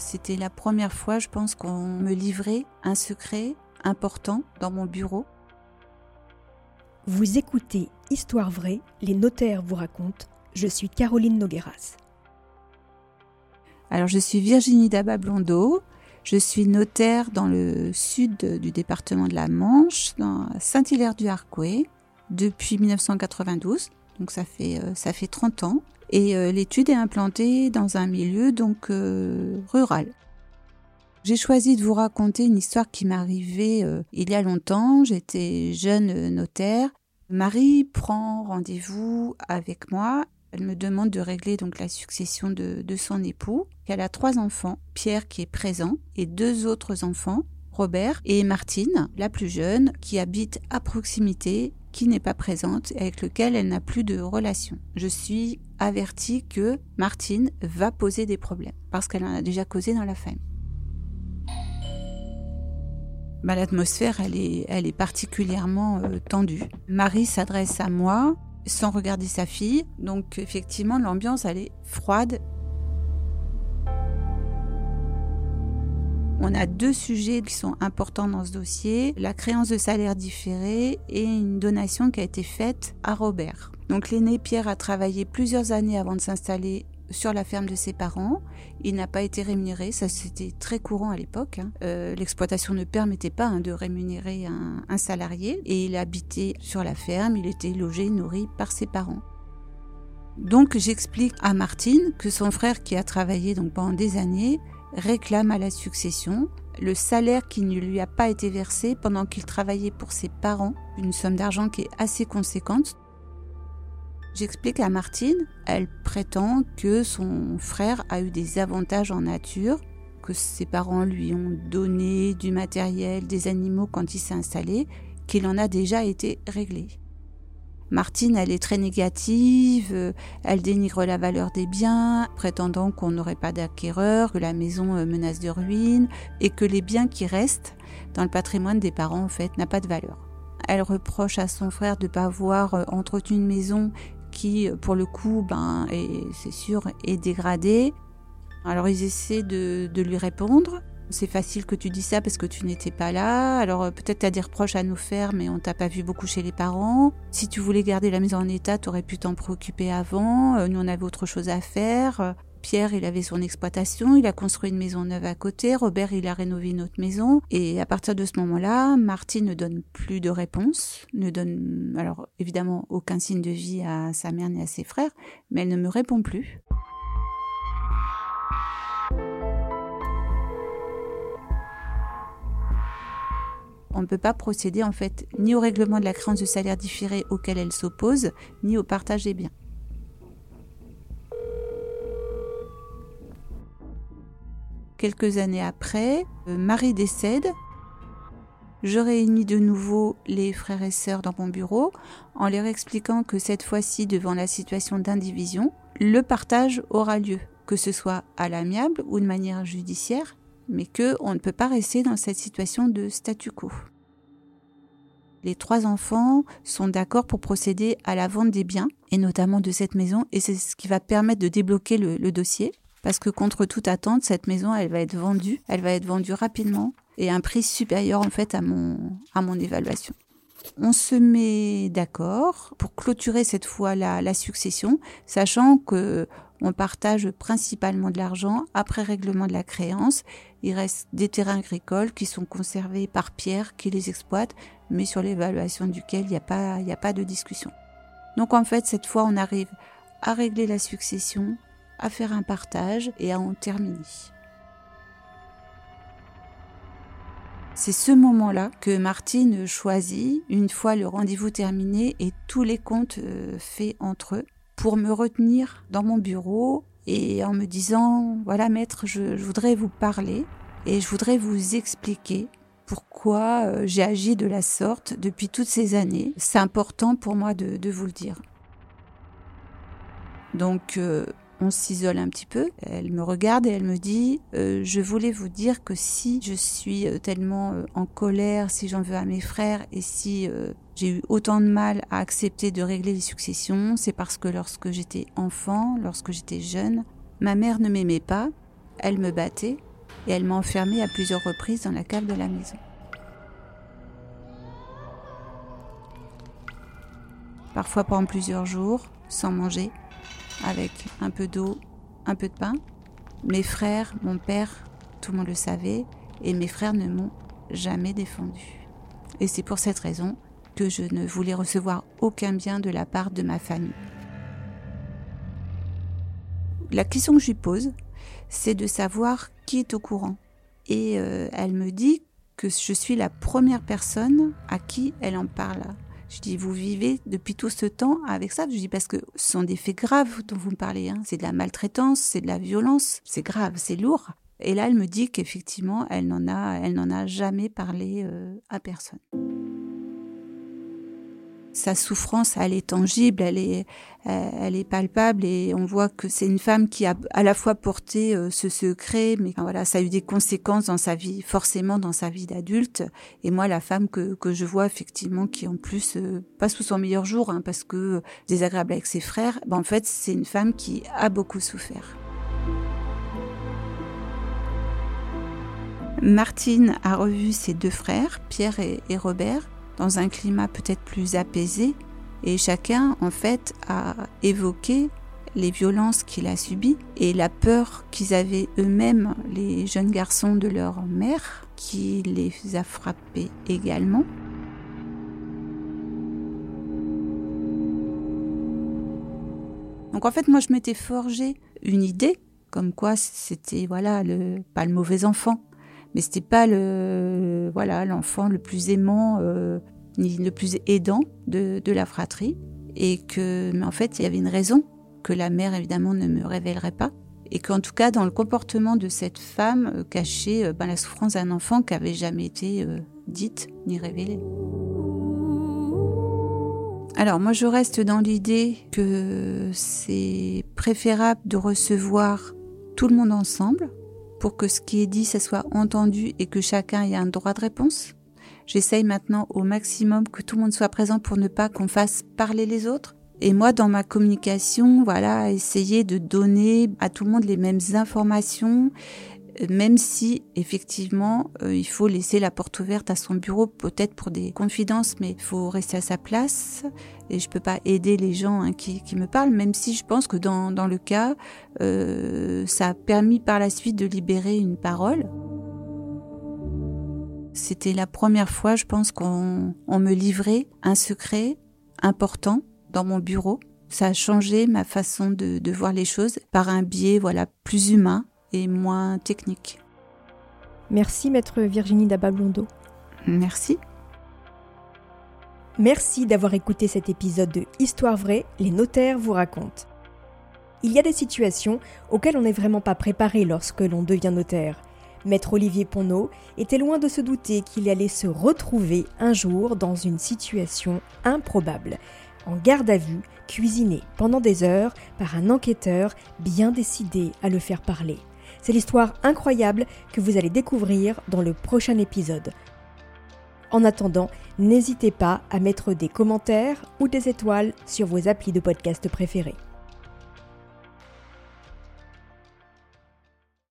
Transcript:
C'était la première fois, je pense, qu'on me livrait un secret important dans mon bureau. Vous écoutez Histoire vraie, les notaires vous racontent. Je suis Caroline Nogueras. Alors, je suis Virginie Daba-Blondeau. Je suis notaire dans le sud du département de la Manche, dans Saint-Hilaire-du-Harcouët, depuis 1992. Donc, ça fait, euh, ça fait 30 ans. Et euh, l'étude est implantée dans un milieu donc euh, rural. J'ai choisi de vous raconter une histoire qui m'est arrivée il y a longtemps. J'étais jeune notaire. Marie prend rendez-vous avec moi elle me demande de régler donc la succession de, son époux. Elle a trois enfants, Pierre qui est présent et deux autres enfants, Robert et Martine, la plus jeune, qui habite à proximité, qui n'est pas présente et avec lequel elle n'a plus de relation. Je suis avertie que Martine va poser des problèmes parce qu'elle en a déjà causé dans la famille. Bah, L'atmosphère, elle est, particulièrement euh, tendue. Marie s'adresse à moi sans regarder sa fille. Donc effectivement, l'ambiance, elle est froide. On a deux sujets qui sont importants dans ce dossier, la créance de salaire différé et une donation qui a été faite à Robert. Donc l'aîné Pierre a travaillé plusieurs années avant de s'installer sur la ferme de ses parents. Il n'a pas été rémunéré, ça c'était très courant à l'époque. Hein. Euh, l'exploitation ne permettait pas hein, de rémunérer un, salarié et il habitait sur la ferme, il était logé, nourri par ses parents. Donc j'explique à Martine que son frère qui a travaillé donc pendant des années réclame à la succession le salaire qui ne lui a pas été versé pendant qu'il travaillait pour ses parents, une somme d'argent qui est assez conséquente. J'explique à Martine, elle prétend que son frère a eu des avantages en nature, que ses parents lui ont donné du matériel, des animaux quand il s'est installé, qu'il en a déjà été réglé. Martine, elle est très négative, elle dénigre la valeur des biens, prétendant qu'on n'aurait pas d'acquéreur, que la maison euh, menace de ruine et que les biens qui restent dans le patrimoine des parents en fait n'a pas de valeur. Elle reproche à son frère de ne pas avoir euh, entretenu une maison qui, pour le coup, ben, c'est sûr, est dégradé. Alors ils essaient de, lui répondre. C'est facile que tu dis ça parce que tu n'étais pas là. Alors euh, peut-être tu as des reproches à nous faire, mais on t'a pas vu beaucoup chez les parents. Si tu voulais garder la maison en état, tu aurais pu t'en préoccuper avant. Euh, nous, on avait autre chose à faire. Pierre, il avait son exploitation, il a construit une maison neuve à côté, Robert, il a rénové une autre maison. Et à partir de ce moment-là, Martine ne donne plus de réponse, ne donne, alors évidemment, aucun signe de vie à sa mère ni à ses frères, mais elle ne me répond plus. On ne peut pas procéder en fait ni au règlement de la créance de salaire différé auquel elle s'oppose, ni au partage des biens. Quelques années après, euh, Marie décède. Je réunis de nouveau les frères et sœurs dans mon bureau en leur expliquant que cette fois-ci, devant la situation d'indivision, le partage aura lieu, que ce soit à l'amiable ou de manière judiciaire, mais que on ne peut pas rester dans cette situation de statu quo. Les trois enfants sont d'accord pour procéder à la vente des biens, et notamment de cette maison, et c'est ce qui va permettre de débloquer le dossier parce que contre toute attente, cette maison, elle va être vendue, elle va être vendue rapidement et à un prix supérieur en fait à mon, à mon évaluation. On se met d'accord pour clôturer cette fois la, la succession, sachant que on partage principalement de l'argent après règlement de la créance. Il reste des terrains agricoles qui sont conservés par Pierre qui les exploite, mais sur l'évaluation duquel il n'y a, a pas de discussion. Donc en fait, cette fois, on arrive à régler la succession à faire un partage et à en terminer. C'est ce moment-là que Martine choisit, une fois le rendez-vous terminé et tous les comptes euh, faits entre eux, pour me retenir dans mon bureau et en me disant, voilà maître, je, voudrais vous parler et je voudrais vous expliquer pourquoi euh, j'ai agi de la sorte depuis toutes ces années. C'est important pour moi de, vous le dire. Donc, euh, on s'isole un petit peu. Elle me regarde et elle me dit euh, Je voulais vous dire que si je suis euh, tellement euh, en colère, si j'en veux à mes frères et si j'ai eu autant de mal à accepter de régler les successions, c'est parce que lorsque j'étais enfant, lorsque j'étais jeune, ma mère ne m'aimait pas, elle me battait et elle m'a enfermée à plusieurs reprises dans la cave de la maison. Parfois pendant plusieurs jours, sans manger, avec un peu d'eau, un peu de pain. Mes frères, mon père, tout le monde le savait, et mes frères ne m'ont jamais défendu. Et c'est pour cette raison que je ne voulais recevoir aucun bien de la part de ma famille. La question que je lui pose, c'est de savoir qui est au courant. Et euh, elle me dit que je suis la première personne à qui elle en parle. Je dis, vous vivez depuis tout ce temps avec ça Je dis, parce que ce sont des faits graves dont vous me parlez. Hein. C'est de la maltraitance, c'est de la violence, c'est grave, c'est lourd. Et là, elle me dit qu'effectivement, elle n'en a, a jamais parlé euh, à personne sa souffrance, elle est tangible, elle est, elle est palpable et on voit que c'est une femme qui a à la fois porté euh, ce secret, mais voilà, ça a eu des conséquences dans sa vie, forcément dans sa vie d'adulte. Et moi, la femme que, que je vois effectivement, qui en plus euh, pas sous son meilleur jour, hein, parce que désagréable avec ses frères, ben en fait, c'est une femme qui a beaucoup souffert. Martine a revu ses deux frères, Pierre et Robert, dans un climat peut-être plus apaisé et chacun en fait a évoqué les violences qu'il a subies et la peur qu'ils avaient eux-mêmes, les jeunes garçons de leur mère, qui les a frappés également. Donc en fait, moi, je m'étais forgé une idée, comme quoi c'était voilà le pas le mauvais enfant, mais c'était pas le voilà l'enfant le plus aimant euh, ni le plus aidant de, la fratrie et que mais en fait il y avait une raison que la mère évidemment ne me révélerait pas et qu'en tout cas dans le comportement de cette femme euh, cachait euh, ben, la souffrance d'un enfant qui avait jamais été dite ni révélée. Alors moi je reste dans l'idée que c'est préférable de recevoir tout le monde ensemble pour que ce qui est dit, ça soit entendu et que chacun ait un droit de réponse. J'essaye maintenant au maximum que tout le monde soit présent pour ne pas qu'on fasse parler les autres. Et moi, dans ma communication, voilà, essayer de donner à tout le monde les mêmes informations, même si effectivement euh, il faut laisser la porte ouverte à son bureau, peut-être pour des confidences, mais il faut rester à sa place. Et je peux pas aider les gens hein, qui, me parlent, même si je pense que dans, le cas, euh, ça a permis par la suite de libérer une parole. C'était la première fois, je pense, qu'on me livrait un secret important dans mon bureau. Ça a changé ma façon de, de voir les choses par un biais, voilà, plus humain et moins technique. Merci maître Virginie Dabablondo. Merci. Merci d'avoir écouté cet épisode de Histoire vraie, les notaires vous racontent. Il y a des situations auxquelles on n'est vraiment pas préparé lorsque l'on devient notaire. Maître Olivier Ponneau était loin de se douter qu'il allait se retrouver un jour dans une situation improbable, en garde à vue, cuisiné pendant des heures par un enquêteur bien décidé à le faire parler. C'est l'histoire incroyable que vous allez découvrir dans le prochain épisode. En attendant, n'hésitez pas à mettre des commentaires ou des étoiles sur vos applis de podcast préférés.